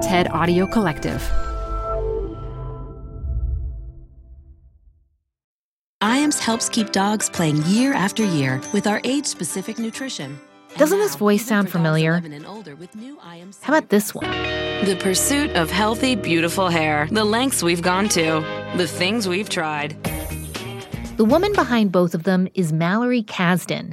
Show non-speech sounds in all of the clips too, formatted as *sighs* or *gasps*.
TED Audio Collective. IAMS helps keep dogs playing year after year with our age specific nutrition. Doesn't this voice sound familiar? How about this one? The pursuit of healthy, beautiful hair. The lengths we've gone to. The things we've tried. The woman behind both of them is Mallory Kasdan.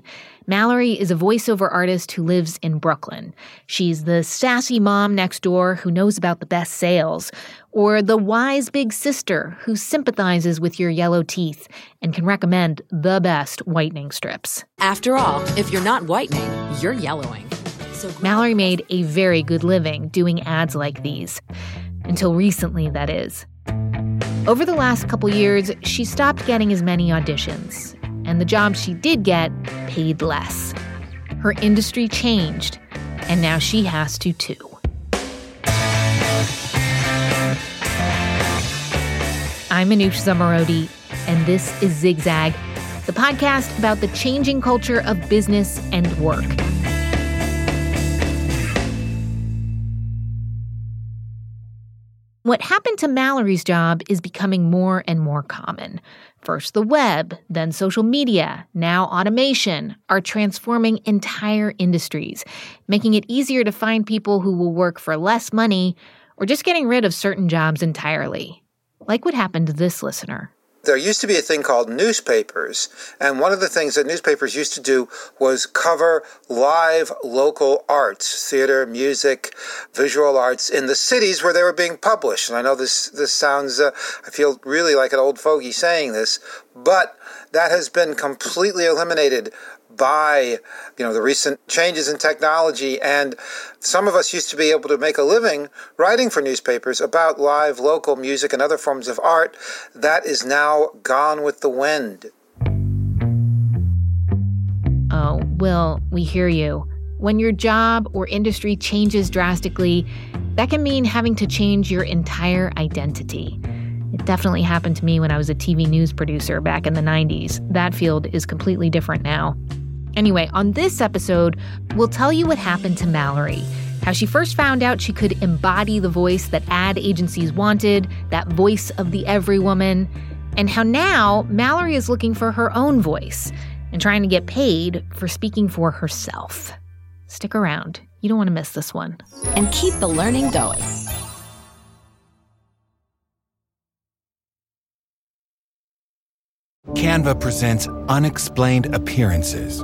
Mallory is a voiceover artist who lives in Brooklyn. She's the sassy mom next door who knows about the best sales, or the wise big sister who sympathizes with your yellow teeth and can recommend the best whitening strips. After all, if you're not whitening, you're yellowing. So Mallory made a very good living doing ads like these. Until recently, that is. Over the last couple years, she stopped getting as many auditions, and the jobs she did get paid less. Her industry changed, and now she has to too. I'm Manoush Zomorodi, and this is Zigzag, the podcast about the changing culture of business and work. What happened to Mallory's job is becoming more and more common. First the web, then social media, now automation are transforming entire industries, making it easier to find people who will work for less money or just getting rid of certain jobs entirely. Like what happened to this listener there used to be a thing called newspapers, and one of the things that newspapers used to do was cover live local arts, theater, music, visual arts in the cities where they were being published. And I know this this sounds, uh, I feel really like an old fogey saying this, but that has been completely eliminated by you know the recent changes in technology and some of us used to be able to make a living writing for newspapers about live local music and other forms of art that is now gone with the wind oh well we hear you when your job or industry changes drastically that can mean having to change your entire identity it definitely happened to me when I was a TV news producer back in the 90s. That field is completely different now. Anyway, on this episode, we'll tell you what happened to Mallory. How she first found out she could embody the voice that ad agencies wanted, that voice of the every woman, and how now Mallory is looking for her own voice and trying to get paid for speaking for herself. Stick around, you don't want to miss this one. And keep the learning going. Canva presents Unexplained Appearances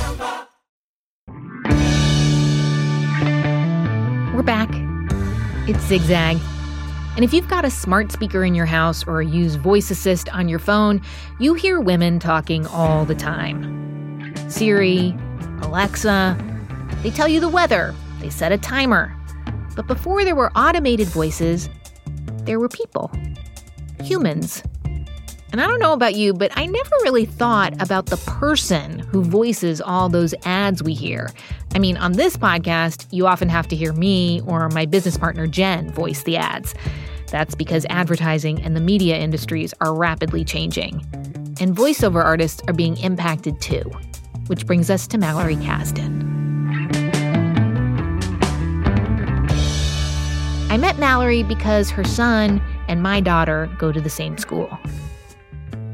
We're back. It's Zigzag. And if you've got a smart speaker in your house or use Voice Assist on your phone, you hear women talking all the time. Siri, Alexa, they tell you the weather, they set a timer. But before there were automated voices, there were people, humans. And I don't know about you, but I never really thought about the person who voices all those ads we hear. I mean, on this podcast, you often have to hear me or my business partner Jen voice the ads. That's because advertising and the media industries are rapidly changing. And voiceover artists are being impacted too. Which brings us to Mallory Kasdan. I met Mallory because her son and my daughter go to the same school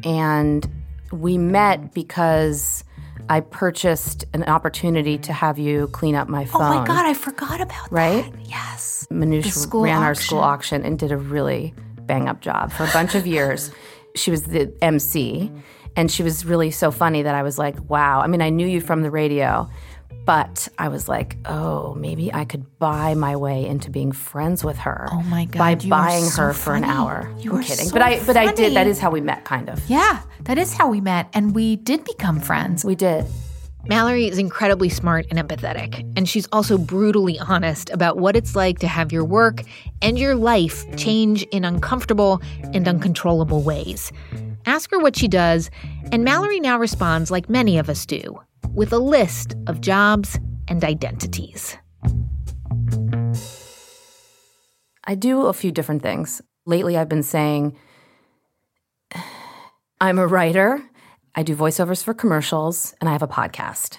and we met because I purchased an opportunity to have you clean up my phone. Oh my god, I forgot about right? that. Right? Yes. Manoush ran auction. our school auction and did a really bang up job for a bunch of years. She was the MC, and she was really so funny that I was like, wow. I mean, I knew you from the radio, but I was like, oh, maybe I could buy my way into being friends with her. Oh my god! By buying so her funny. for an hour. You I'm are kidding, so but I but I did. That is how we met, kind of. Yeah, that is how we met, and we did become friends. We did. Mallory is incredibly smart and empathetic, and she's also brutally honest about what it's like to have your work and your life change in uncomfortable and uncontrollable ways. Ask her what she does, and Mallory now responds like many of us do, with a list of jobs and identities. I do a few different things. Lately, I've been saying I'm a writer, I do voiceovers for commercials, and I have a podcast.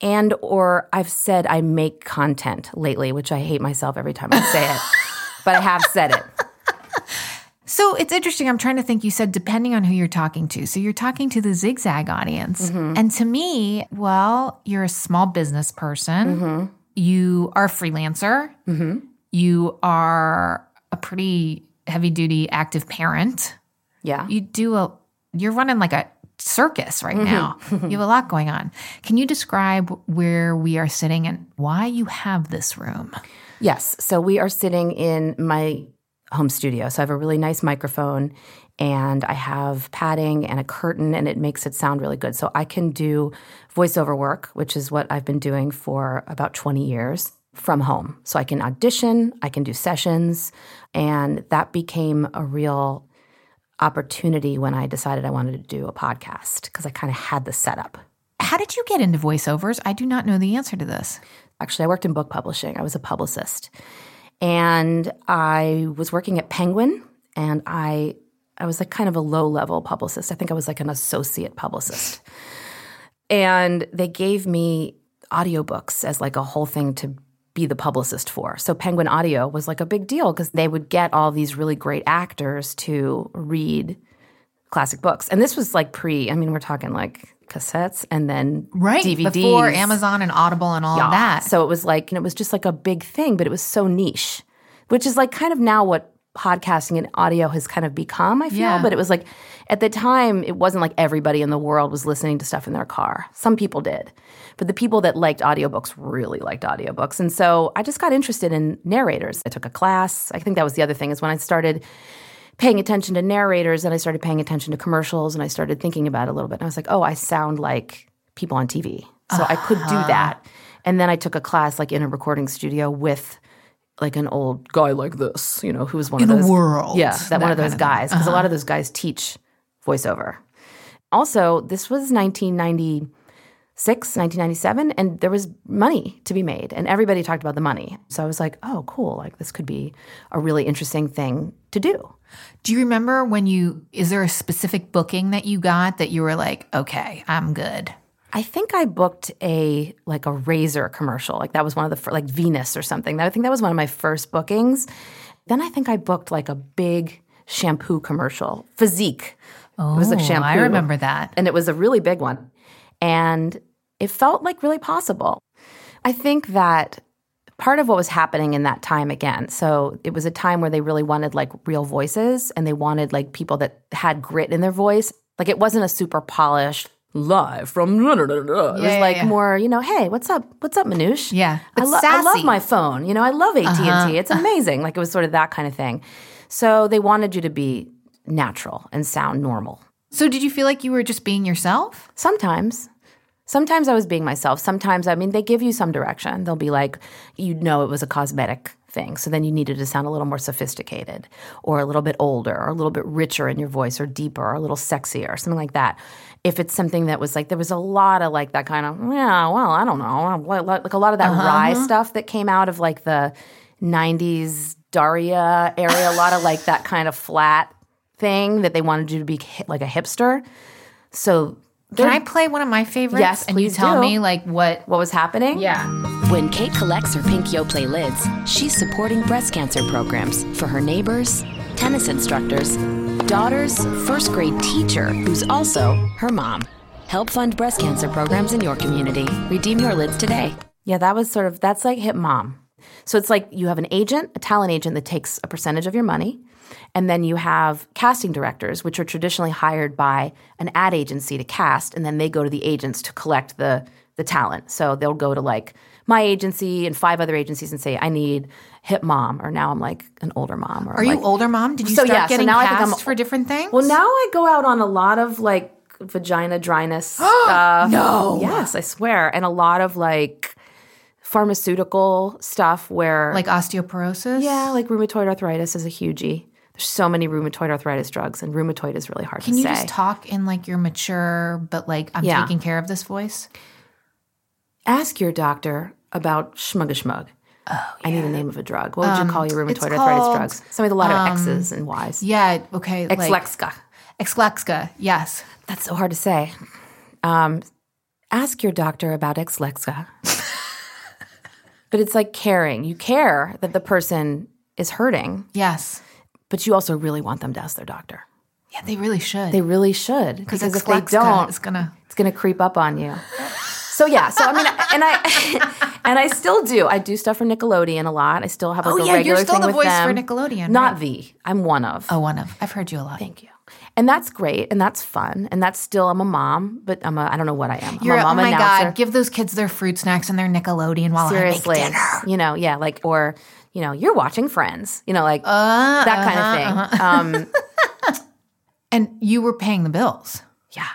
And or I've said I make content lately, which I hate myself every time I say it. But I have said it. So it's interesting. I'm trying to think. You said depending on who you're talking to. So you're talking to the zigzag audience. Mm-hmm. And to me, well, you're a small business person. Mm-hmm. You are a freelancer. You are a pretty heavy duty active parent. Yeah. You do a, you're running like a circus right Mm-hmm. now. *laughs* you have a lot going on. Can you describe where we are sitting and why you have this room? Yes. So we are sitting in my home studio. So I have a really nice microphone and I have padding and a curtain and it makes it sound really good. So I can do voiceover work, which is what I've been doing for about 20 years from home. So I can audition, I can do sessions, and that became a real opportunity when I decided I wanted to do a podcast because I kind of had the setup. How did you get into voiceovers? I do not know the answer to this. Actually, I worked in book publishing. I was a publicist. And I was working at Penguin and I I was like kind of a low-level publicist. I think I was like an associate publicist. And they gave me audiobooks as like a whole thing to be the publicist for. So Penguin Audio was like a big deal because they would get all these really great actors to read classic books. And this was like pre, I mean, we're talking like cassettes and then DVDs. Before Amazon and Audible and all Yeah. that. So it was like, and it was just like a big thing, but it was so niche, which is like kind of now what podcasting and audio has kind of become, I feel. Yeah. But it was like, at the time, it wasn't like everybody in the world was listening to stuff in their car. Some people did. But the people that liked audiobooks really liked audiobooks. And so I just got interested in narrators. I took a class. I think that was the other thing is when I started paying attention to narrators and I started paying attention to commercials and I started thinking about it a little bit. And I was like, oh, I sound like people on TV. So I could do uh-huh. that. And then I took a class like in a recording studio with like an old guy like this, you know, who was one In of the those world, Yeah, that, that one of those guys. Because a uh-huh. lot of those guys teach voiceover. Also, this was 1996, 1997, and there was money to be made, and everybody talked about the money. So I was like, oh, cool. Like, this could be a really interesting thing to do. Do you remember when you, is there a specific booking that you got that you were like, okay, I'm good? I think I booked a like a razor commercial. Like that was one of the fir- like Venus or something. I think that was one of my first bookings. Then I think I booked like a big shampoo commercial, Physique. Oh, it was like oh, shampoo. I remember that. and it was a really big one. And it felt like really possible. I think that part of what was happening in that time again, so it was a time where they really wanted like real voices and they wanted like people that had grit in their voice. Like it wasn't a super polished live from *laughs* it was yeah, like yeah. more, you know, hey, what's up? What's up, Manoush? Yeah, I, lo- I love. Uh-huh. my phone. You know, I love AT&T. It's *laughs* amazing. Like it was sort of that kind of thing. So they wanted you to be natural and sound normal. So did you feel like you were just being yourself? Sometimes. Sometimes I was being myself. Sometimes, I mean, they give you some direction. They'll be like, you know, it was a cosmetic thing. So then you needed to sound a little more sophisticated or a little bit older or a little bit richer in your voice or deeper or a little sexier or something like that. If it's something that was like, there was a lot of like that kind of, yeah, well, I don't know. Like like a lot of that uh-huh. wry stuff that came out of like the 90s Daria area, a lot of like that kind of flat thing that they wanted you to be like a hipster. So Can I play one of my favorites? Yes, and you tell do. me like what? what was happening? Yeah. When Kate collects her pink Yoplait lids, she's supporting breast cancer programs for her neighbors, tennis instructors, daughters, first grade teacher, who's also her mom. Help fund breast cancer programs in your community. Redeem your lids today. Yeah, that was sort of that's like hip mom. So it's like you have an agent, a talent agent that takes a percentage of your money, and then you have casting directors, which are traditionally hired by an ad agency to cast, and then they go to the agents to collect the the talent. So they'll go to like my agency and five other agencies and say, I need hip mom, or now I'm like an older mom. Or Are like, you older, mom? Did you So, start yeah, so getting now I cast think I'm- for different things? Well, now I go out on a lot of like vagina dryness *gasps* stuff. No. Yes, I swear. And a lot of like pharmaceutical stuff where Like osteoporosis? yeah, like rheumatoid arthritis is a hugie. So many rheumatoid arthritis drugs, and rheumatoid is really hard to say. Can you say. just talk in like your mature, but like I'm Yeah. taking care of this voice? Ask your doctor about schmugashmug. Oh, yeah. I need the name of a drug. What would you call your rheumatoid arthritis called, drugs? Some with a lot of X's and Y's. Yeah, okay. like- Exlexa. Exlexa, yes. That's so hard to say. Um, ask your doctor about Exlexa. *laughs* but it's like caring. You care that the person is hurting, Yes. But you also really want them to ask their doctor. Yeah, they really should. They really should because if they don't, is gonna it's going to creep up on you. So yeah, so I mean, and I *laughs* and I still do. I do stuff for Nickelodeon a lot. I still have like Oh, a yeah, you're still the voice for. Nickelodeon, Not right? the. I'm one of. Oh, one of. I've heard you a lot. Thank you. And that's great, and that's fun, and that's still. I'm a mom, but I'm a. I don't know what I am. I'm You're a mom oh my announcer. god, give those kids their fruit snacks and their Nickelodeon while Seriously, I make dinner. you know, yeah, like or you know, you're watching Friends, you know, like Uh, that kind of thing. Um, *laughs* And you were paying the bills. yeah,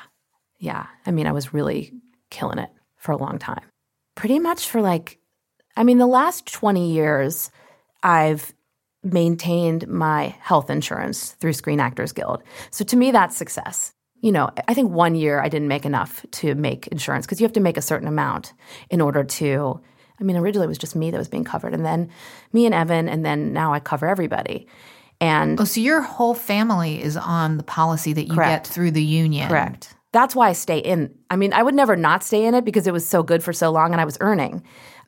yeah. I mean, I was really killing it for a long time. Pretty much for like, I mean, the last twenty years, I've maintained my health insurance through Screen Actors Guild. So to me, that's success. You know, I think one year I didn't make enough to make insurance because you have to make a certain amount in order to. I mean, originally it was just me that was being covered, and then me and Evan, and then now I cover everybody. And Oh, so your whole family is on the policy that you Correct. get through the union. Correct. That's why I stay in. I mean, I would never not stay in it because it was so good for so long and I was earning.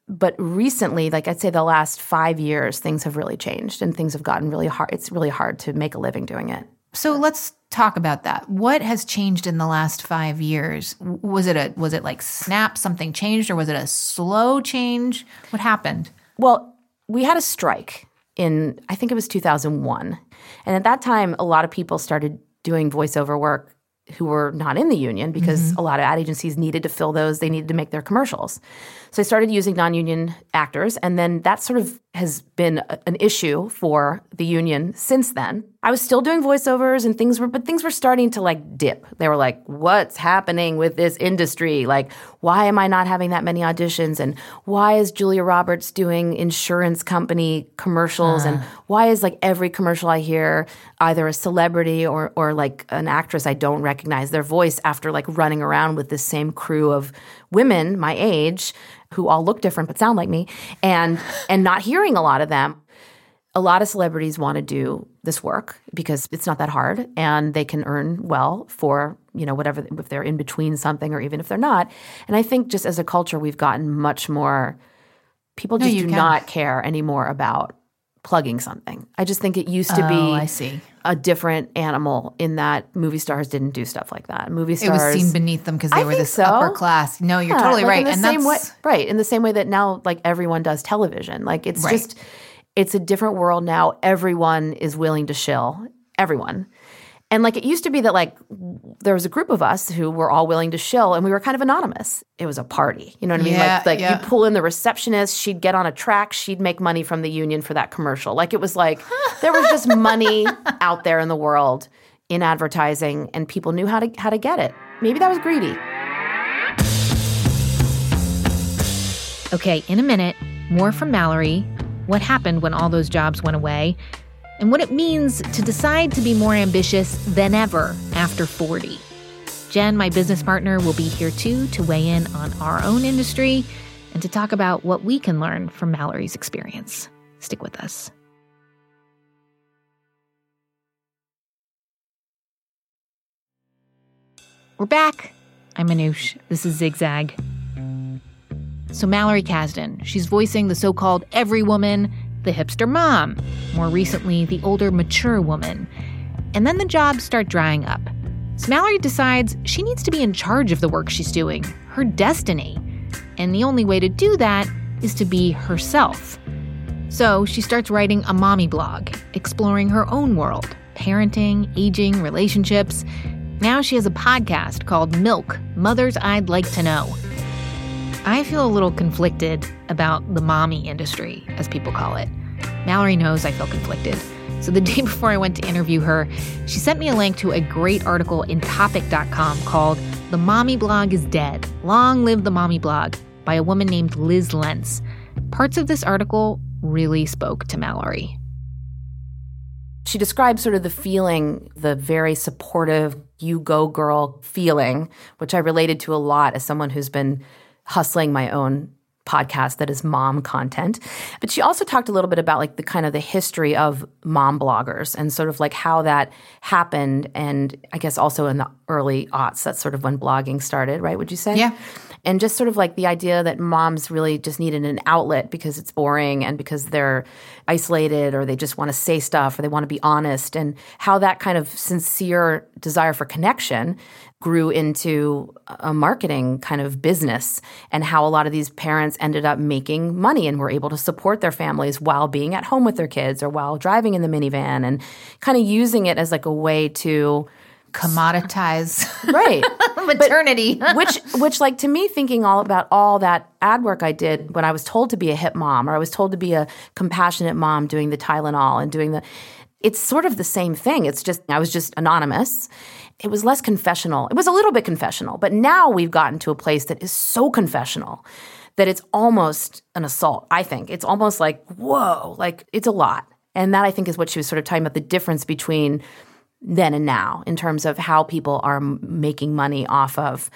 But recently, like I'd say the last five years, things have really changed and things have gotten really hard. It's really hard to make a living doing it. So let's talk about that. What has changed in the last five years? Was it a was it like snap something changed or was it a slow change? What happened? Well, we had a strike in, I think it was 2001. And at that time, a lot of people started doing voiceover work who were not in the union because mm-hmm. a lot of ad agencies needed to fill those. They needed to make their commercials. So I started using non union actors. And then that sort of has been a- an issue for the union since then. I was still doing voiceovers and things were, but things were starting to like dip. They were like, what's happening with this industry? Like, why am I not having that many auditions? And why is Julia Roberts doing insurance company commercials? And ah. why is like every commercial I hear either a celebrity or, or like an actress I don't recognize their voice after like running around with this same crew of women my age who all look different but sound like me and and not hearing a lot of them a lot of celebrities want to do this work because it's not that hard and they can earn well for you know whatever if they're in between something or even if they're not and i think just as a culture we've gotten much more people just you do can. not care anymore about plugging something i just think it used to Oh, be I see. A different animal in that movie stars didn't do stuff like that movie stars It was seen beneath them because they I were this so. upper class. No, you're yeah, totally like right. And same way, that's right in the same way that now, like everyone does television. Like it's Right. just, it's a different world now. Everyone is willing to shill. Everyone. And like it used to be that like there was a group of us who were all willing to shill, and we were kind of anonymous. It was a party, you know what I mean? Yeah, like like yeah. you pull in the receptionist, she'd get on a track, she'd make money from the union for that commercial. Like it was like *laughs* there was just money out there in the world in advertising, and people knew how to how to get it. Maybe that was greedy. Okay, in a minute, more from Mallory, what happened when all those jobs went away, and what it means to decide to be more ambitious than ever after 40. Jen, my business partner, will be here too to weigh in on our own industry and to talk about what we can learn from Mallory's experience. Stick with us. We're back. I'm Manoush. This is Zigzag. So, Mallory Kasdan, she's voicing the so called every woman, the hipster mom, more recently, the older, mature woman. And then the jobs start drying up. So, Mallory decides she needs to be in charge of the work she's doing, her destiny. And the only way to do that is to be herself. So, she starts writing a mommy blog, exploring her own world parenting, aging, relationships. Now she has a podcast called Milk Mothers I'd Like to Know. I feel a little conflicted about the mommy industry, as people call it. Mallory knows I feel conflicted. So the *laughs* day before I went to interview her, she sent me a link to a great article in Topic.com called The Mommy Blog is Dead Long Live the Mommy Blog by a woman named Liz Lenz. Parts of this article really spoke to Mallory. She described sort of the feeling, the very supportive, you go girl feeling, which I related to a lot as someone who's been hustling my own podcast that is mom content. But she also talked a little bit about like the kind of the history of mom bloggers and sort of like how that happened. And I guess also in the early aughts, that's sort of when blogging started, right? Would you say? Yeah. And just sort of like the idea that moms really just needed an outlet because it's boring and because they're isolated or they just want to say stuff or they want to be honest, and how that kind of sincere desire for connection grew into a marketing kind of business and how a lot of these parents ended up making money and were able to support their families while being at home with their kids or while driving in the minivan and kind of using it as like a way to commoditize *laughs* right. *laughs* Maternity. but, *laughs* which which like to me thinking all about all that ad work i did when i was told to be a hip mom or i was told to be a compassionate mom doing the tylenol and doing the it's sort of the same thing. It's just i was just anonymous it was less confessional. It was a little bit confessional but now we've gotten to a place that is so confessional that it's almost an assault i think. It's almost like whoa like it's a lot. And that i think is what she was sort of talking about the difference between then and now in terms of how people are making money off of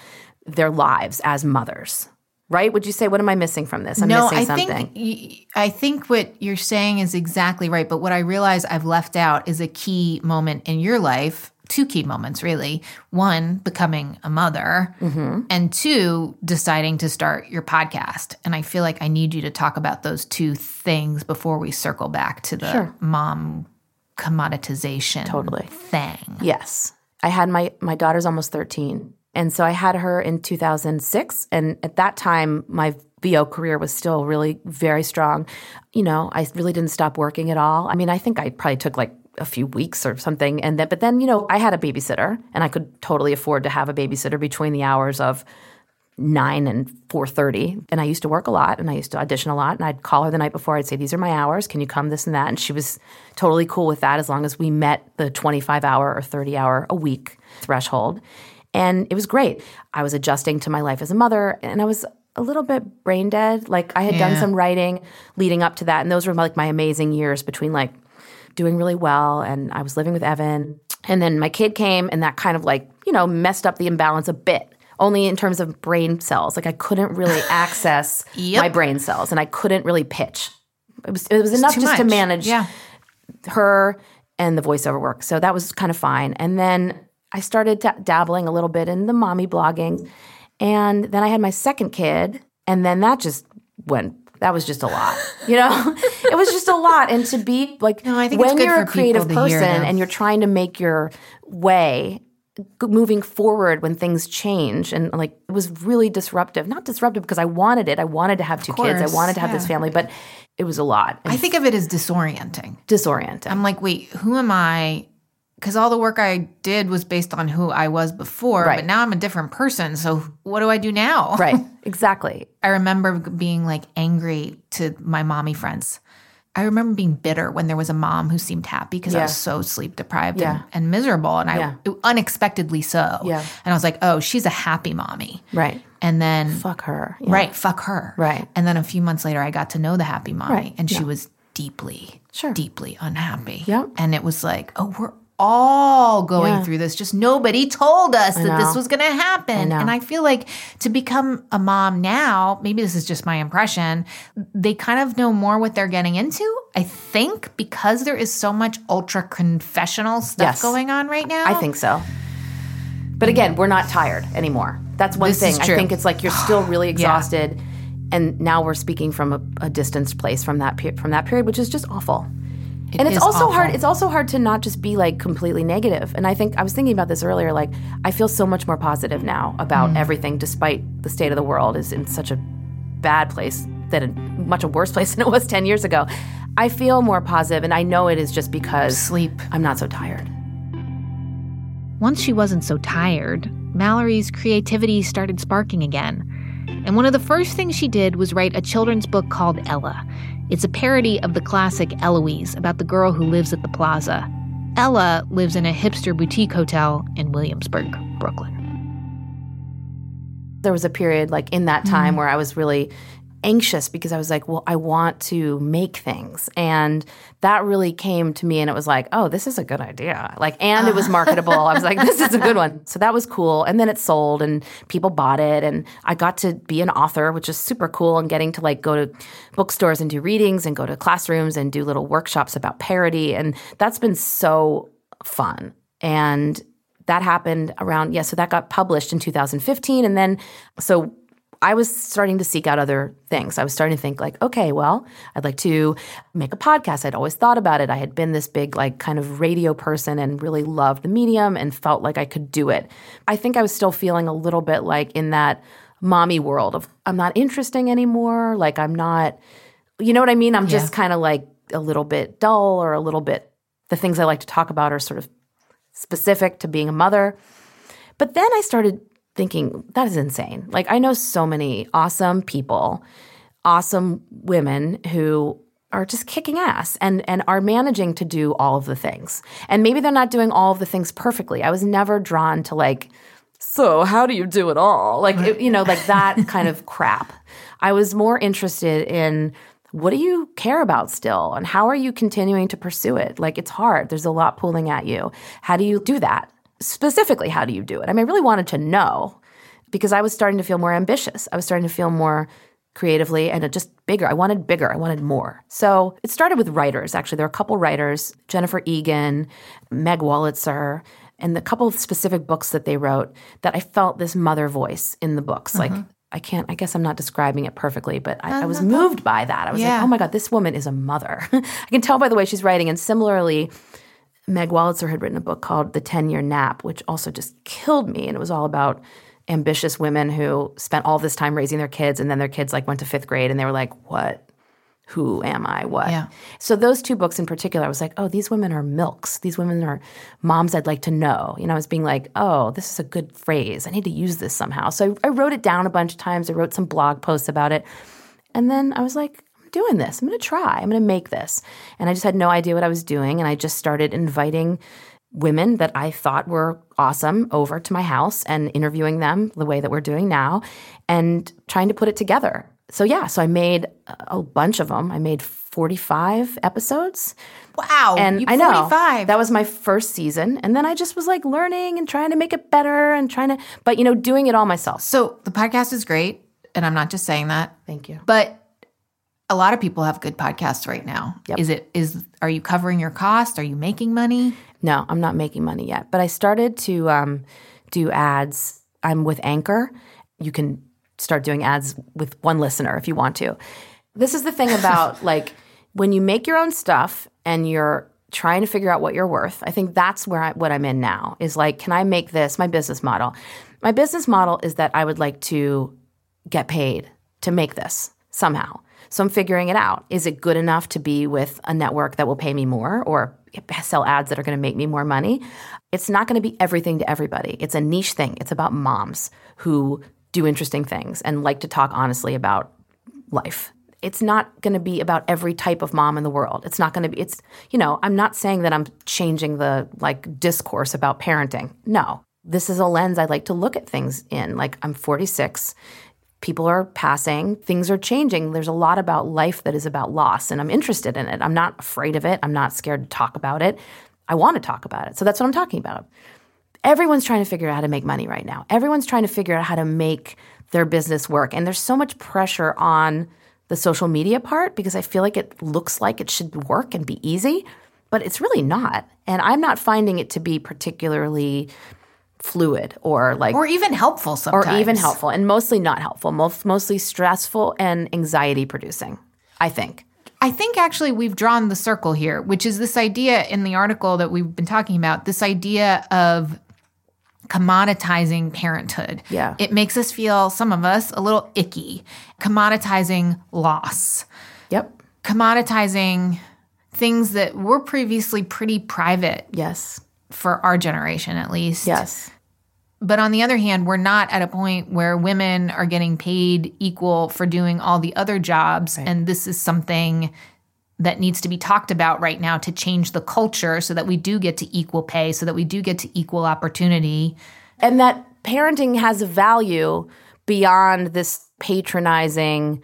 their lives as mothers. Right? Would you say what am i missing from this? I'm no, missing I something. think I think what you're saying is exactly right. But what I realize I've left out is a key moment in your life. Two key moments, really. One, becoming a mother, mm-hmm. and two, deciding to start your podcast. And I feel like I need you to talk about those two things before we circle back to the Sure. mom commoditization Totally. thing. Yes. I had my my daughter's almost 13. And so I had her in 2006 and at that time my VO career was still really very strong. You know, I really didn't stop working at all. I mean, I think I probably took like a few weeks or something. And then but then, you know, I had a babysitter and I could totally afford to have a babysitter between the hours of 9 and 4.30 and i used to work a lot and i used to audition a lot and i'd call her the night before. I'd say these are my hours. Can you come this and that? And she was totally cool with that as long as we met the 25 hour or 30 hour a week threshold. And it was great. I was adjusting to my life as a mother and i was a little bit brain dead. Like i had done some writing leading up to that and those were like my amazing years between like doing really well and I was living with Evan. And then my kid came and that kind of like, you know, messed up the imbalance a bit. Only in terms of brain cells. Like I couldn't really *laughs* access Yep. my brain cells and I couldn't really pitch. It was it was enough just to manage Yeah. her and the voiceover work. So that was kind of fine. And then I started da- dabbling a little bit in the mommy blogging. And then I had my second kid. And then that just went, that was just a lot. You know, *laughs* it was just a lot. And to be like, No, I think when you're a creative people to hear person and you're trying to make your way, moving forward when things change and like it was really disruptive not disruptive because i wanted it i wanted to have two kids i wanted to have this family but it was a lot I think of it as disorienting. disorienting I'm like, wait, who am I? Because all the work I did was based on who I was before, Right. but now I'm a different person. So what do I do now? *laughs* right exactly I remember being like angry to my mommy friends. I remember being bitter when there was a mom who seemed happy because I was so sleep deprived Yeah. and, and miserable, and I Yeah. unexpectedly so. Yeah. and I was like, oh, she's a happy mommy. right And then fuck her Yeah. Right, fuck her. Right. And then a few months later, I got to know the happy mommy, Right, and she was deeply, Sure. deeply unhappy. Yep. And it was like, oh, we're all going Yeah. through this. Just nobody told us that this was going to happen. know. And I feel like to become a mom now, maybe this is just my impression, they kind of know more what they're getting into. I think because there is so much ultra confessional stuff Yes. going on right now. I think so. But again, we're not tired anymore. That's one This thing. I think it's like you're still *sighs* really exhausted, and now we're speaking from a, a distanced place from that pe- from that period, which is just awful. And it's is also hard. It's also hard to not just be like completely negative. And I think I was thinking about this earlier. Like I feel so much more positive now about Mm. everything, despite the state of the world is in such a bad place that a much a worse *laughs* place than it was ten years ago. I feel more positive, and I know it is just because Sleep. I'm not so tired. Once she wasn't so tired, Mallory's creativity started sparking again. And one of the first things she did was write a children's book called Ella. It's a parody of the classic Eloise about the girl who lives at the plaza. Ella lives in a hipster boutique hotel in Williamsburg, Brooklyn. There was a period like in that time mm-hmm. where I was really anxious because I was like, well, I want to make things. And that really came to me and it was like, oh, this is a good idea. Like, and it was uh-huh. marketable. I was like, this is a good one. *laughs* So that was cool. And then it sold and people bought it. And I got to be an author, which is super cool. And getting to like go to bookstores and do readings and go to classrooms and do little workshops about parody. And that's been so fun. And that happened around, yeah, so that got published in 2015. And then, so I was starting to seek out other things. I was starting to think like, okay, well, I'd like to make a podcast. I'd always thought about it. I had been this big like kind of radio person and really loved the medium and felt like I could do it. I think I was still feeling a little bit like in that mommy world of I'm not interesting anymore, like I'm not you know what I mean? I'm just kind of like a little bit dull or a little bit the things I like to talk about are sort of specific to being a mother. But then I started thinking, that is insane. Like, I know so many awesome people, awesome women who are just kicking ass and, and are managing to do all of the things. And maybe they're not doing all of the things perfectly. I was never drawn to, like, so how do you do it all? Like, it, you know, like that *laughs* kind of crap. I was more interested in what do you care about still and how are you continuing to pursue it? Like, it's hard. There's a lot pulling at you. How do you do that? Specifically, how do you do it? I mean, I really wanted to know because I was starting to feel more ambitious. I was starting to feel more creatively and just bigger. I wanted bigger. I wanted more. So it started with writers, actually. There were a couple writers Jennifer Egan, Meg Wolitzer, and the couple of specific books that they wrote that I felt this mother voice in the books. Uh-huh. Like, I can't, I guess I'm not describing it perfectly, but I, I was uh-huh. moved by that. I was Yeah. like, oh my God, this woman is a mother. *laughs* I can tell by the way she's writing. And similarly, Meg Wolitzer had written a book called The 10 Year Nap, which also just killed me. And it was all about ambitious women who spent all this time raising their kids and then their kids like went to fifth grade and they were like, what? Who am I? What? Yeah. So those two books in particular, I was like, oh, these women are milks. These women are moms I'd like to know. You know, I was being like, oh, this is a good phrase. I need to use this somehow. So I, I wrote it down a bunch of times. I wrote some blog posts about it. And then I was like, doing this. I'm going to try. I'm going to make this. And I just had no idea what I was doing. And I just started inviting women that I thought were awesome over to my house and interviewing them the way that we're doing now and trying to put it together. So, yeah, so I made a bunch of them. I made 45 episodes. Wow. And you I know 45. that was my first season. And then I just was like learning and trying to make it better and trying to, but you know, doing it all myself. So the podcast is great, and I'm not just saying that. Thank you. But a lot of people have good podcasts right now. Yep. Is it is are you covering your cost? Are you making money? No, I'm not making money yet, but I started to um, do ads. I'm with Anchor. You can start doing ads with one listener if you want to. This is the thing *laughs* about like when you make your own stuff and you're trying to figure out what you're worth. I think that's where I, what I'm in now is like, can I make this my business model? My business model is that I would like to get paid to make this somehow. So I'm figuring it out. Is it good enough to be with a network that will pay me more or sell ads that are going to make me more money? It's not going to be everything to everybody. It's a niche thing. It's about moms who do interesting things and like to talk honestly about life. It's not going to be about every type of mom in the world. It's not going to be it's you know, I'm not saying that I'm changing the like discourse about parenting. No. This is a lens I like to look at things in. Like I'm 46 people are passing, things are changing. There's a lot about life that is about loss, and I'm interested in it. I'm not afraid of it. I'm not scared to talk about it. I want to talk about it. So that's what I'm talking about. Everyone's trying to figure out how to make money right now. Everyone's trying to figure out how to make their business work. And there's so much pressure on the social media part because I feel like it looks like it should work and be easy, but it's really not. And I'm not finding it to be particularly fluid or like Or even helpful sometimes. or even helpful and mostly not helpful most, mostly stressful and anxiety producing i think I think actually we've drawn the circle here, which is this idea in the article that we've been talking about, this idea of commoditizing parenthood. Yeah. It makes us feel, some of us, a little icky. Commoditizing loss, yep commoditizing things that were previously pretty private yes for our generation at least. yes But on the other hand, we're not at a point where women are getting paid equal for doing all the other jobs. And this is something that needs to be talked about right now to change the culture so that we do get to equal pay, so that we do get to equal opportunity. and that parenting has a value beyond this patronizing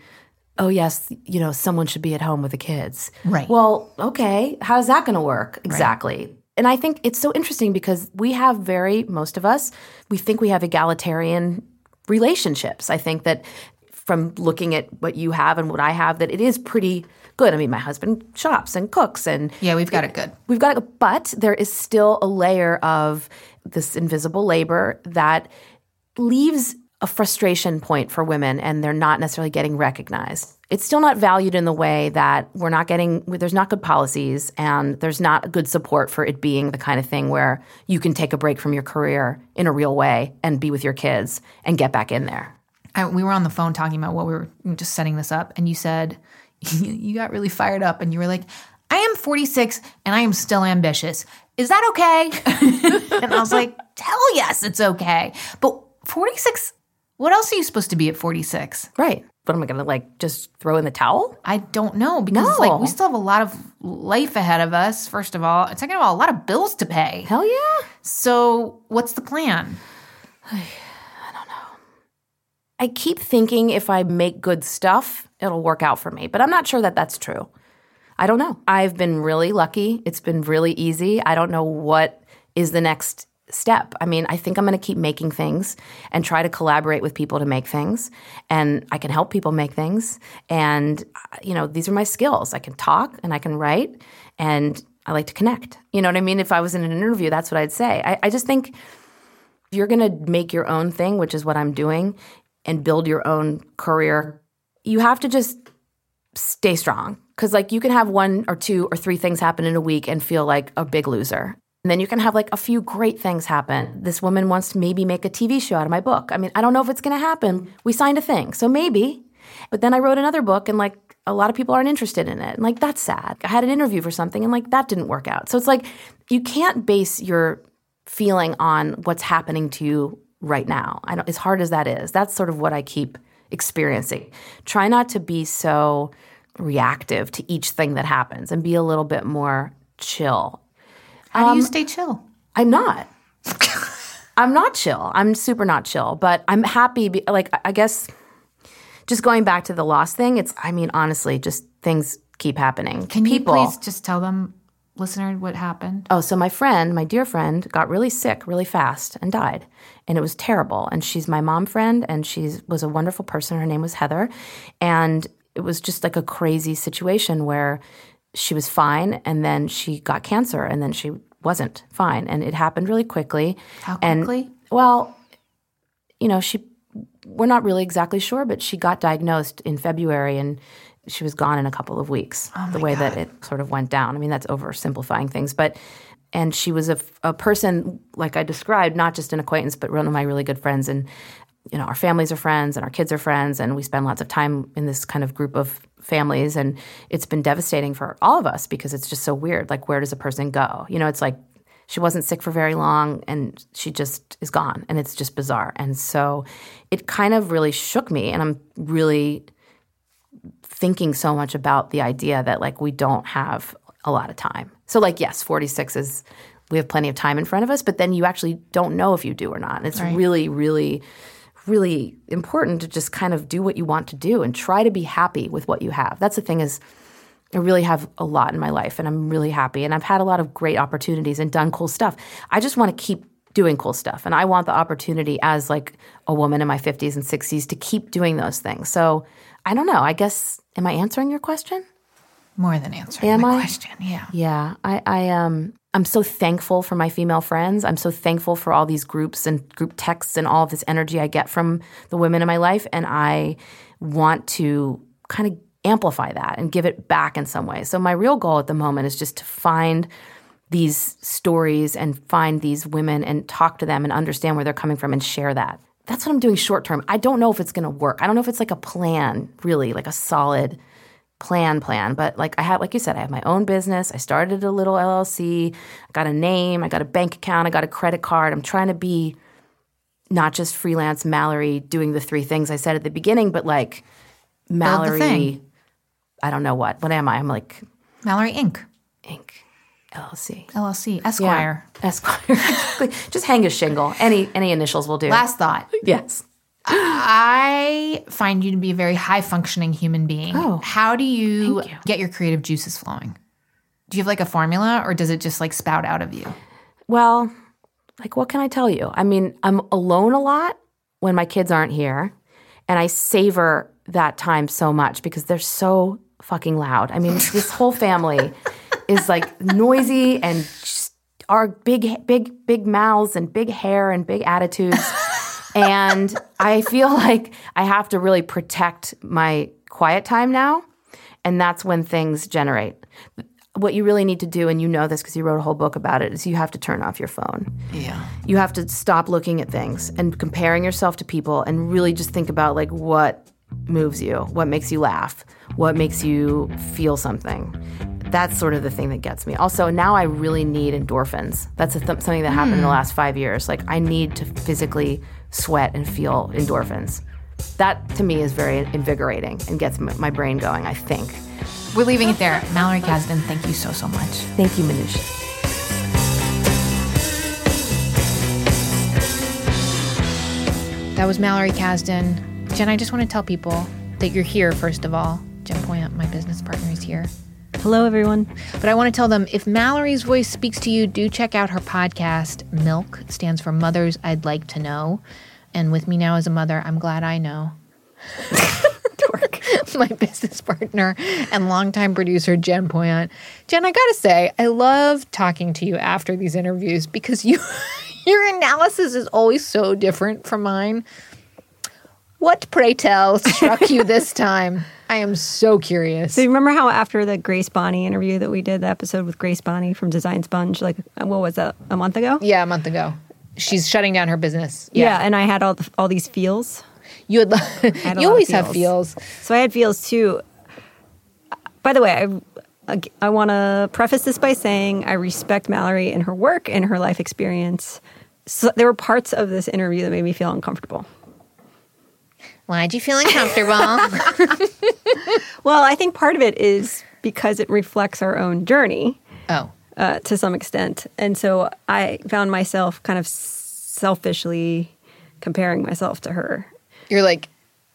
oh yes you know someone should be at home with the kids Right. well okay how's that going to work exactly and i think it's so interesting because we have very most of us we think we have egalitarian relationships i think that from looking at what you have and what i have that it is pretty good i mean my husband shops and cooks and Yeah, we've got it good. We've got to, but there is still a layer of this invisible labor that leaves a frustration point for women and they're not necessarily getting recognized. It's still not valued in the way that we're not getting, there's not good policies and there's not good support for it being the kind of thing where you can take a break from your career in a real way and be with your kids and get back in there. I, we were on the phone talking about what we were just setting this up, and you said *laughs* you got really fired up, and you were like, "I am 46 and I am still ambitious. Is that okay?" *laughs* and I was like, "Hell yes, it's okay." But 46, what else are you supposed to be at 46? Right. What am I going to like just throw in the towel? I don't know because like we still have a lot of life ahead of us. First of all, and second of all, a lot of bills to pay. Hell yeah. So, what's the plan? *sighs* I don't know. I keep thinking if I make good stuff, it'll work out for me, but I'm not sure that that's true. I don't know. I've been really lucky. It's been really easy. I don't know what is the next step. I mean, I think I'm going to keep making things and try to collaborate with people to make things. And I can help people make things. And, uh, you know, these are my skills. I can talk and I can write and I like to connect. You know what I mean? If I was in an interview, that's what I'd say. I, I just think if you're going to make your own thing, which is what I'm doing, and build your own career, you have to just stay strong. Because, like, you can have one or two or three things happen in a week and feel like a big loser. And then you can have like a few great things happen. This woman wants to maybe make a TV show out of my book. I mean, I don't know if it's going to happen. We signed a thing, so maybe. But then I wrote another book and like a lot of people aren't interested in it. And like that's sad. I had an interview for something and like that didn't work out. So it's like you can't base your feeling on what's happening to you right now. I don't, as hard as that is, that's sort of what I keep experiencing. Try not to be so reactive to each thing that happens and be a little bit more chill. How Um, do you stay chill? I'm not. I'm not chill. I'm super not chill, but I'm happy. Be, like, I- I guess just going back to the loss thing, it's, I mean, honestly, just things keep happening. Can People, you please just tell them, listener, what happened? Oh, so my friend, my dear friend, got really sick really fast and died. And it was terrible. And she's my mom friend and she was a wonderful person. Her name was Heather. And it was just like a crazy situation where she was fine and then she got cancer and then she wasn't fine. And it happened really quickly. How And- quickly? well, you know, she we're not really exactly sure, but she got diagnosed in February and she was gone in a couple of weeks. Oh the way that it sort of went down. I mean, that's oversimplifying things, but and she was a, a person like I described, not just an acquaintance, but one of my really good friends. And you know, our families are friends and our kids are friends, and we spend lots of time in this kind of group of families. And it's been devastating for all of us because it's just so weird. Like, where does a person go? You know, it's like she wasn't sick for very long and she just is gone and it's just bizarre and so it kind of really shook me and i'm really thinking so much about the idea that like we don't have a lot of time so like yes 46 is we have plenty of time in front of us but then you actually don't know if you do or not and it's Right. really really really important to just kind of do what you want to do and try to be happy with what you have that's the thing is I really have a lot in my life and I'm really happy. And I've had a lot of great opportunities and done cool stuff. I just want to keep doing cool stuff. And I want the opportunity as like a woman in my 50s and 60s to keep doing those things. So I don't know. I guess, am I answering your question? More than answering Am my I? question. Yeah. Yeah, I, I um I'm so thankful for my female friends. I'm so thankful for all these groups and group texts and all of this energy I get from the women in my life. And I want to kind of amplify that and give it back in some way. So my real goal at the moment is just to find these stories and find these women and talk to them and understand where they're coming from and share that. That's what I'm doing short term. I don't know if it's going to work. I don't know if it's like a plan, really, like a solid plan plan but like i have like you said i have my own business i started a little llc i got a name i got a bank account i got a credit card i'm trying to be not just freelance Mallory doing the three things I said at the beginning, but like Mallory. I don't know what. What am I? I'm like Mallory Inc. Inc. LLC. LLC. Esquire. Yeah. Esquire. *laughs* just hang a shingle. Any any initials will do. Last thought. *laughs* yes. I find you to be a very high functioning human being. Oh, How do you, you. get your creative juices flowing? Do you have like a formula or does it just like spout out of you? Well, like what can I tell you? I mean, I'm alone a lot when my kids aren't here, and I savor that time so much because they're so fucking loud. I mean, this *laughs* whole family is like noisy and are big, big, big mouths and big hair and big attitudes. And I feel *laughs* like I have to really protect my quiet time now. And that's when things generate. What you really need to do, and you know this because you wrote a whole book about it, is you have to turn off your phone. Yeah. You have to stop looking at things and comparing yourself to people and really just think about like what moves you, what makes you laugh, what makes you feel something. That's sort of the thing that gets me. Also, now I really need endorphins. That's a th- something that happened in the hmm. last five years. Like, I need to physically sweat and feel endorphins. That to me is very invigorating and gets m- my brain going, I think. We're leaving it there. Mallory Kasdan, thank you so, so much. Thank you, Manusha. That was Mallory Kasdan. Jen, I just want to tell people that you're here, first of all. Jen Poyant, my business partner, is here. Hello, everyone. But I want to tell them if Mallory's voice speaks to you, do check out her podcast, Milk. It stands for Mothers I'd Like to Know. And with me now as a mother, I'm glad I know. *laughs* *laughs* my business partner and longtime producer, Jen Poyant. Jen, I gotta say, I love talking to you after these interviews because you *laughs* your analysis is always so different from mine. What, pray tell, struck you this time? I am so curious. So you remember how after the Grace Bonney interview that we did, the episode with Grace Bonney from Design Sponge, like what was that, a month ago? Yeah, a month ago. She's shutting down her business. Yeah, and I had all the, all these feels. You had, *laughs* had *laughs* you always of have feels. So I had feels too. By the way, I I want to preface this by saying I respect Mallory and her work and her life experience. So there were parts of this interview that made me feel uncomfortable. Why'd you feel uncomfortable? *laughs* Well, I think part of it is because it reflects our own journey. Oh. Uh, to some extent. And so I found myself kind of selfishly comparing myself to her. You're like,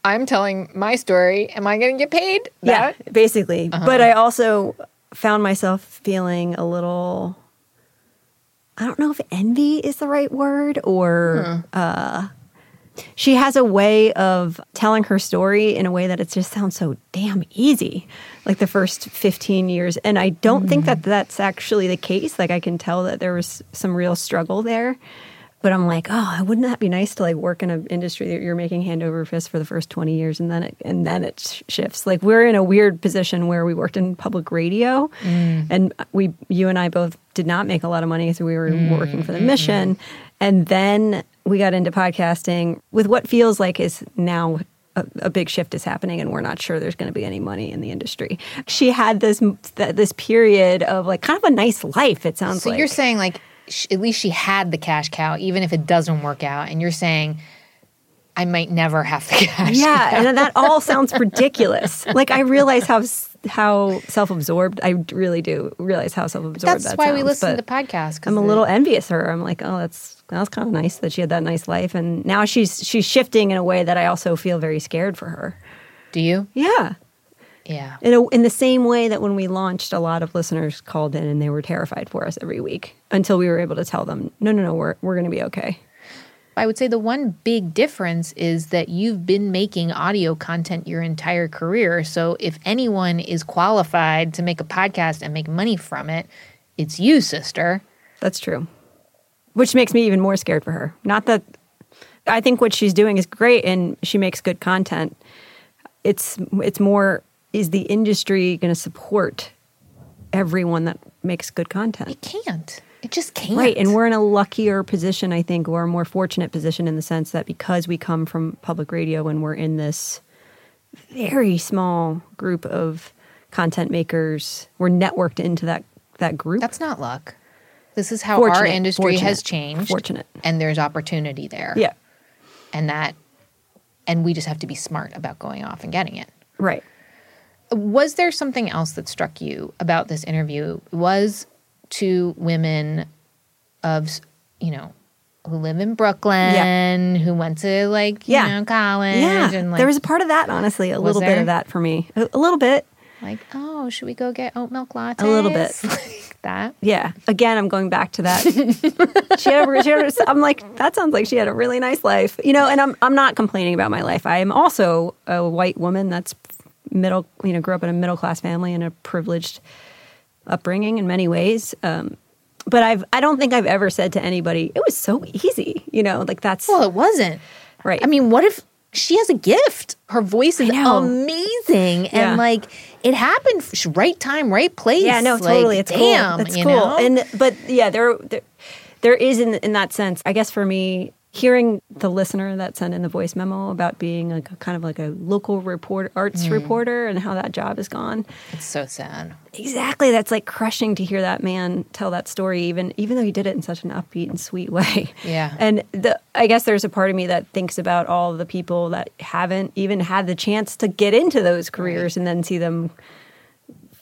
I'm telling my story. Am I going to get paid? Yeah, basically. Uh-huh. But I also found myself feeling a little I don't know if envy is the right word or uh she has a way of telling her story in a way that it just sounds so damn easy like the first 15 years. And i don't think that mm-hmm. that's actually the case. Like i can tell that there was some real struggle there. But i'm like oh wouldn't that be nice to like work in an industry that you're making hand over fist for the first 20 years and then it and then it shifts? Like we're in a weird position where we worked in public radio mm. and we you and i both did not make a lot of money as we were working for the mm-hmm. mission and then we got into podcasting with what feels like is now a, a big shift is happening and we're not sure there's going to be any money in the industry she had this th- this period of like kind of a nice life it sounds So like you're saying like sh- at least she had the cash cow, even if it doesn't work out, and you're saying I might never have the *laughs* cash. yeah cow. and that all sounds ridiculous *laughs* like i realize how how self-absorbed i really do realize how self-absorbed That's that why we listen to the podcast. i'm a little envious of her i'm like oh that's that's kind of nice that she had that nice life and now she's she's shifting in a way that i also feel very scared for her Do you? yeah Yeah. in, a, in the same way that when we launched, a lot of listeners called in and they were terrified for us every week until we were able to tell them, no, no, no, we're, we're going to be okay. I would say the one big difference is that you've been making audio content your entire career. So if anyone is qualified to make a podcast and make money from it, it's you, sister. That's true. Which makes me even more scared for her. Not that I think what she's doing is great and she makes good content. It's it's more is the industry going to support everyone that makes good content? It can't. It just can't. Right, and we're in a luckier position, I think, or a more fortunate position in the sense that because we come from public radio and we're in this very small group of content makers, we're networked into that that group. That's not luck. This is how our Fortunate, industry has changed. fortunate. And there's opportunity there. Yeah. and that and we just have to be smart about going off and getting it. Right. Was there something else that struck you about this interview? Was two women of, you know, who live in Brooklyn, who went to like, you Yeah. know, college Yeah. and like there was a part of that, honestly, a little bit of that for me. A, a little bit. Like, oh, should we go get oat milk lattes? A little bit. *laughs* like that. Yeah. Again, I'm going back to that. *laughs* she had a, she had a, I'm like, that sounds like she had a really nice life, you know. And I'm I'm not complaining about my life. I am also a white woman that's middle, you know, grew up in a middle class family and a privileged upbringing in many ways. Um, but I've I don't think I've ever said to anybody it was so easy, you know, like that's Well, it wasn't. right. I mean, what if she has a gift? Her voice is amazing, Yeah. and like it happened, right time, right place. Yeah, no, Like, totally. It's damn, cool. It's cool. know? And but yeah, there, there there is in in that sense. I guess for me, hearing the listener that sent in the voice memo about being like a, kind of like a local report arts Mm. reporter and how that job is gone. it's so sad. Exactly. That's like crushing to hear that man tell that story, even even though he did it in such an upbeat and sweet way. Yeah. And the I guess there's a part of me that thinks about all the people that haven't even had the chance to get into those careers and then see them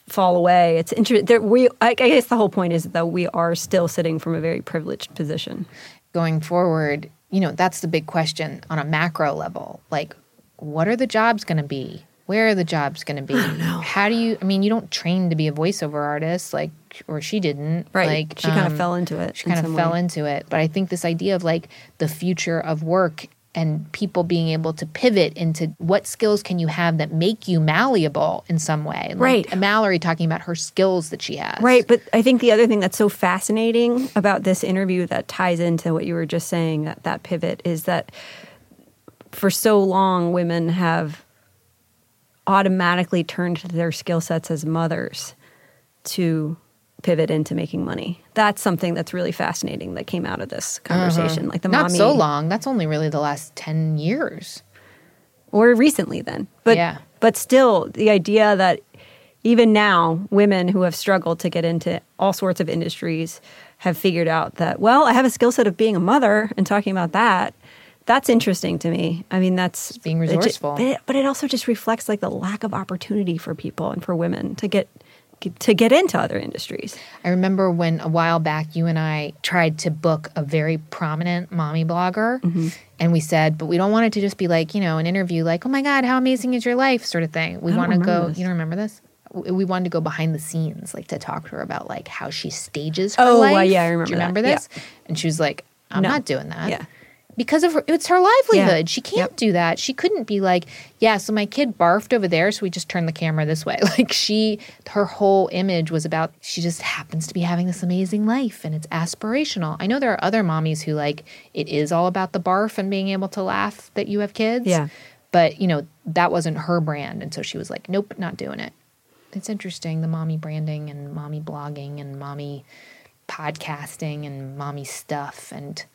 fall away. It's interesting. We I, I guess the whole point is that we are still sitting from a very privileged position. Going forward, you know, that's the big question on a macro level. Like, what are the jobs going to be? Where are the jobs going to be? How do you? I mean, you don't train to be a voiceover artist, like, or she didn't. Right. Like, She kind of um, fell into it. She in kind of fell way. into it. But I think this idea of like the future of work and people being able to pivot into what skills can you have that make you malleable in some way. Like Right. Mallory talking about her skills that she has. Right, but I think the other thing that's so fascinating about this interview that ties into what you were just saying that that pivot is that for so long women have automatically turned to their skill sets as mothers to pivot into making money. That's something that's really fascinating that came out of this conversation. Like the Uh-huh. Not mommy so long. That's only really the last 10 years. or recently then. But Yeah. but still the idea that even now women who have struggled to get into all sorts of industries have figured out that well, I have a skill set of being a mother and talking about that. That's interesting to me. I mean, that's being it ju- resourceful. but, it, but it also just reflects like the lack of opportunity for people and for women to get to get into other industries. I remember when a while back you and I tried to book a very prominent mommy blogger. Mm-hmm. And we said, but we don't want it to just be like, you know, an interview like, oh my God, how amazing is your life sort of thing. We want to go, this. you don't remember this? We wanted to go behind the scenes, like to talk to her about like how she stages her Oh, life. yeah, I remember Do you that. remember Yeah. this? And she was like, I'm No. not doing that. Yeah. Because of her, it's her livelihood. Yeah. She can't do that. She couldn't be like, yeah, so my kid barfed over there, so we just turned the camera this way. *laughs* Like she, her whole image was about she just happens to be having this amazing life and it's aspirational. I know there are other mommies who like it is all about the barf and being able to laugh that you have kids. Yeah. But you know that wasn't her brand, and so she was like, nope, not doing it. It's interesting the mommy branding and mommy blogging and mommy podcasting and mommy stuff and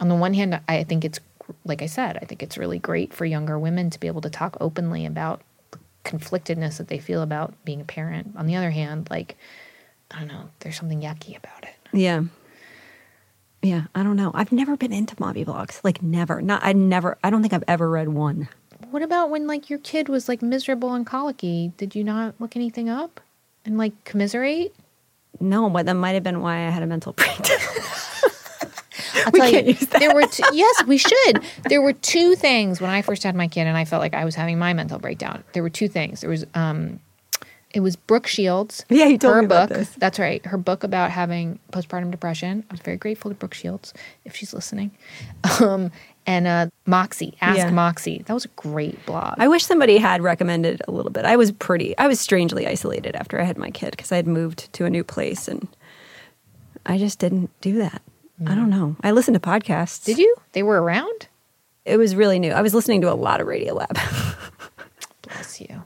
on the one hand, I think it's like I said, I think it's really great for younger women to be able to talk openly about the conflictedness that they feel about being a parent. On the other hand, like I don't know, there's something yucky about it. Yeah. Yeah, I don't know. I've never been into mommy blogs. Like never. Not I never I don't think I've ever read one. What about when like your kid was like miserable and colicky? Did you not look anything up and like commiserate? No, but that might have been why I had a mental *laughs* breakdown. I'll We tell can't you, use that. there were two, *laughs* yes, we should. There were two things when I first had my kid, and I felt like I was having my mental breakdown. There were two things. There was um, it was Brooke Shields. *laughs* Yeah, you told her me about book. this. That's right. Her book about having postpartum depression. I was very grateful to Brooke Shields if she's listening. *laughs* Um, and uh, Moxie, Ask Yeah. Moxie. That was a great blog. I wish somebody had recommended a little bit. I was pretty I was strangely isolated after I had my kid because I had moved to a new place and I just didn't do that. I don't know. I listened to podcasts. Did you? They were around. It was really new. I was listening to a lot of Radiolab. *laughs* Bless you.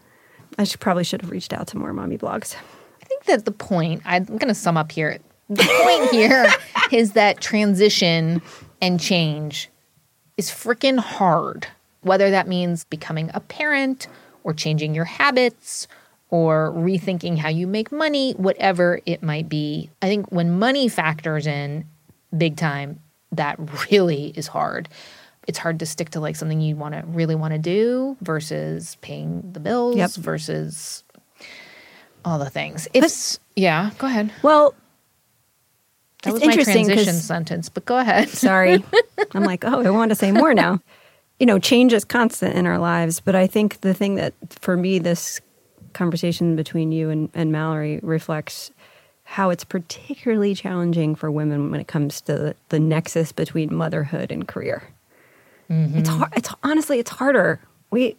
I should probably should have reached out to more mommy blogs. I think that the point, I'm going to sum up here. The point here *laughs* is that transition and change is freaking hard. Whether that means becoming a parent or changing your habits or rethinking how you make money, whatever it might be. I think when money factors in big time, that really is hard. it's hard to stick to like something you want to really want to do versus paying the bills Yep. versus all the things. It's yeah. Go ahead. Well, That was my interesting transition sentence, but go ahead. *laughs* Sorry. I'm like, oh, I want to say more now. *laughs* You know, change is constant in our lives, but I think the thing that for me this conversation between you and, and Mallory reflects how it's particularly challenging for women when it comes to the, the nexus between motherhood and career. Mm-hmm. It's hard. It's honestly, it's harder. We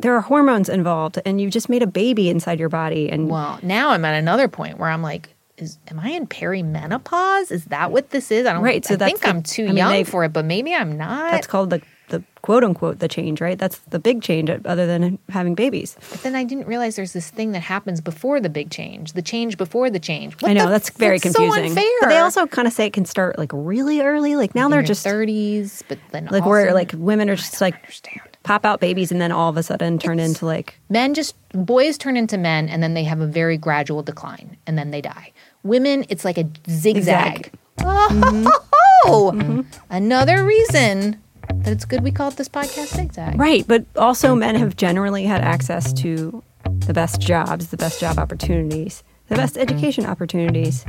there are hormones involved, and you just made a baby inside your body, and Well, now I'm at another point where I'm like, is am I in perimenopause? Is that what this is? I don't Right, so I think the- I'm too I mean, young they- for it, but maybe I'm not. that's called the quote unquote the change, right? That's the big change, other than having babies. But then I didn't realize there's this thing that happens before the big change, the change before the change. What I know the that's very that's confusing. So unfair. But they also kind of say it can start like really early. Like now In they're just 30s, but then like also, where like women are just like understand. pop out babies and then all of a sudden turn into like men just boys turn into men and then they have a very gradual decline and then they die. Women, it's like a zigzag. Zigzag. *laughs* Oh, mm-hmm. another reason that it's good we called this podcast zigzag. right. But also men have generally had access to the best jobs, the best job opportunities, the best education opportunities.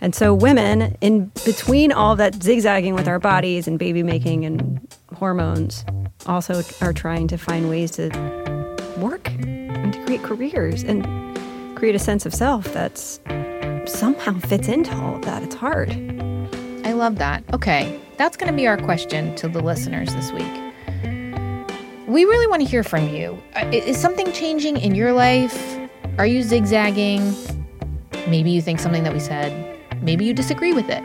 And so women in between all that zigzagging with our bodies and baby making and hormones also are trying to find ways to work and to create careers and create a sense of self that's somehow fits into all of that. It's hard. I love that. Okay, that's going to be our question to the listeners this week. We really want to hear from you. Uh, Is something changing in your life? Are you zigzagging? Maybe you think something that we said, maybe you disagree with it.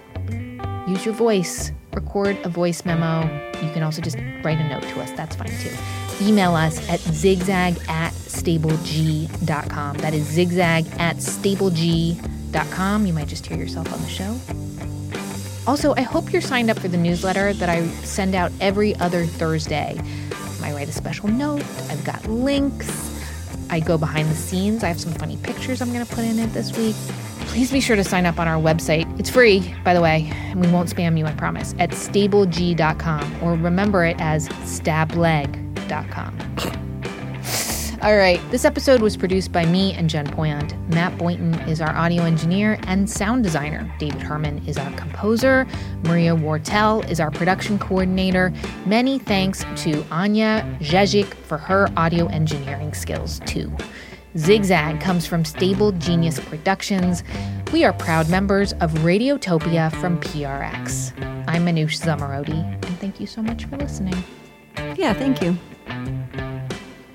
Use your voice, record a voice memo. You can also just write a note to us. That's fine too. Email us at zigzag at stableg.com. That is zigzag at stableg.com. You might just hear yourself on the show. Also, I hope you're signed up for the newsletter that I send out every other Thursday. I write a special note, I've got links, I go behind the scenes. I have some funny pictures I'm going to put in it this week. Please be sure to sign up on our website. It's free, by the way, and we won't spam you, I promise, at stableg.com or remember it as stableg.com. All right, this episode was produced by me and Jen Poyant. Matt Boynton is our audio engineer and sound designer. David Herman is our composer. Maria Wurttele is our production coordinator. Many thanks to Anya Jezik for her audio engineering skills, too. Zigzag comes from Stable Genius Productions. We are proud members of Radiotopia from PRX. I'm Manoush Zomorodi, and thank you so much for listening. Yeah, thank you.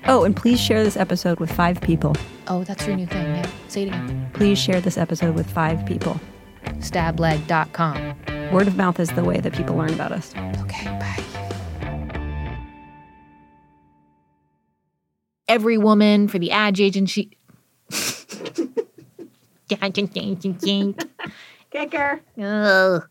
Oh, and please share this episode with five people. Oh, that's your new thing. Yeah, say it again. Please share this episode with five people. Stableg.com. Word of mouth is the way that people learn about us. Okay, bye. Every woman for the ad agency. *laughs* Kicker. Ugh.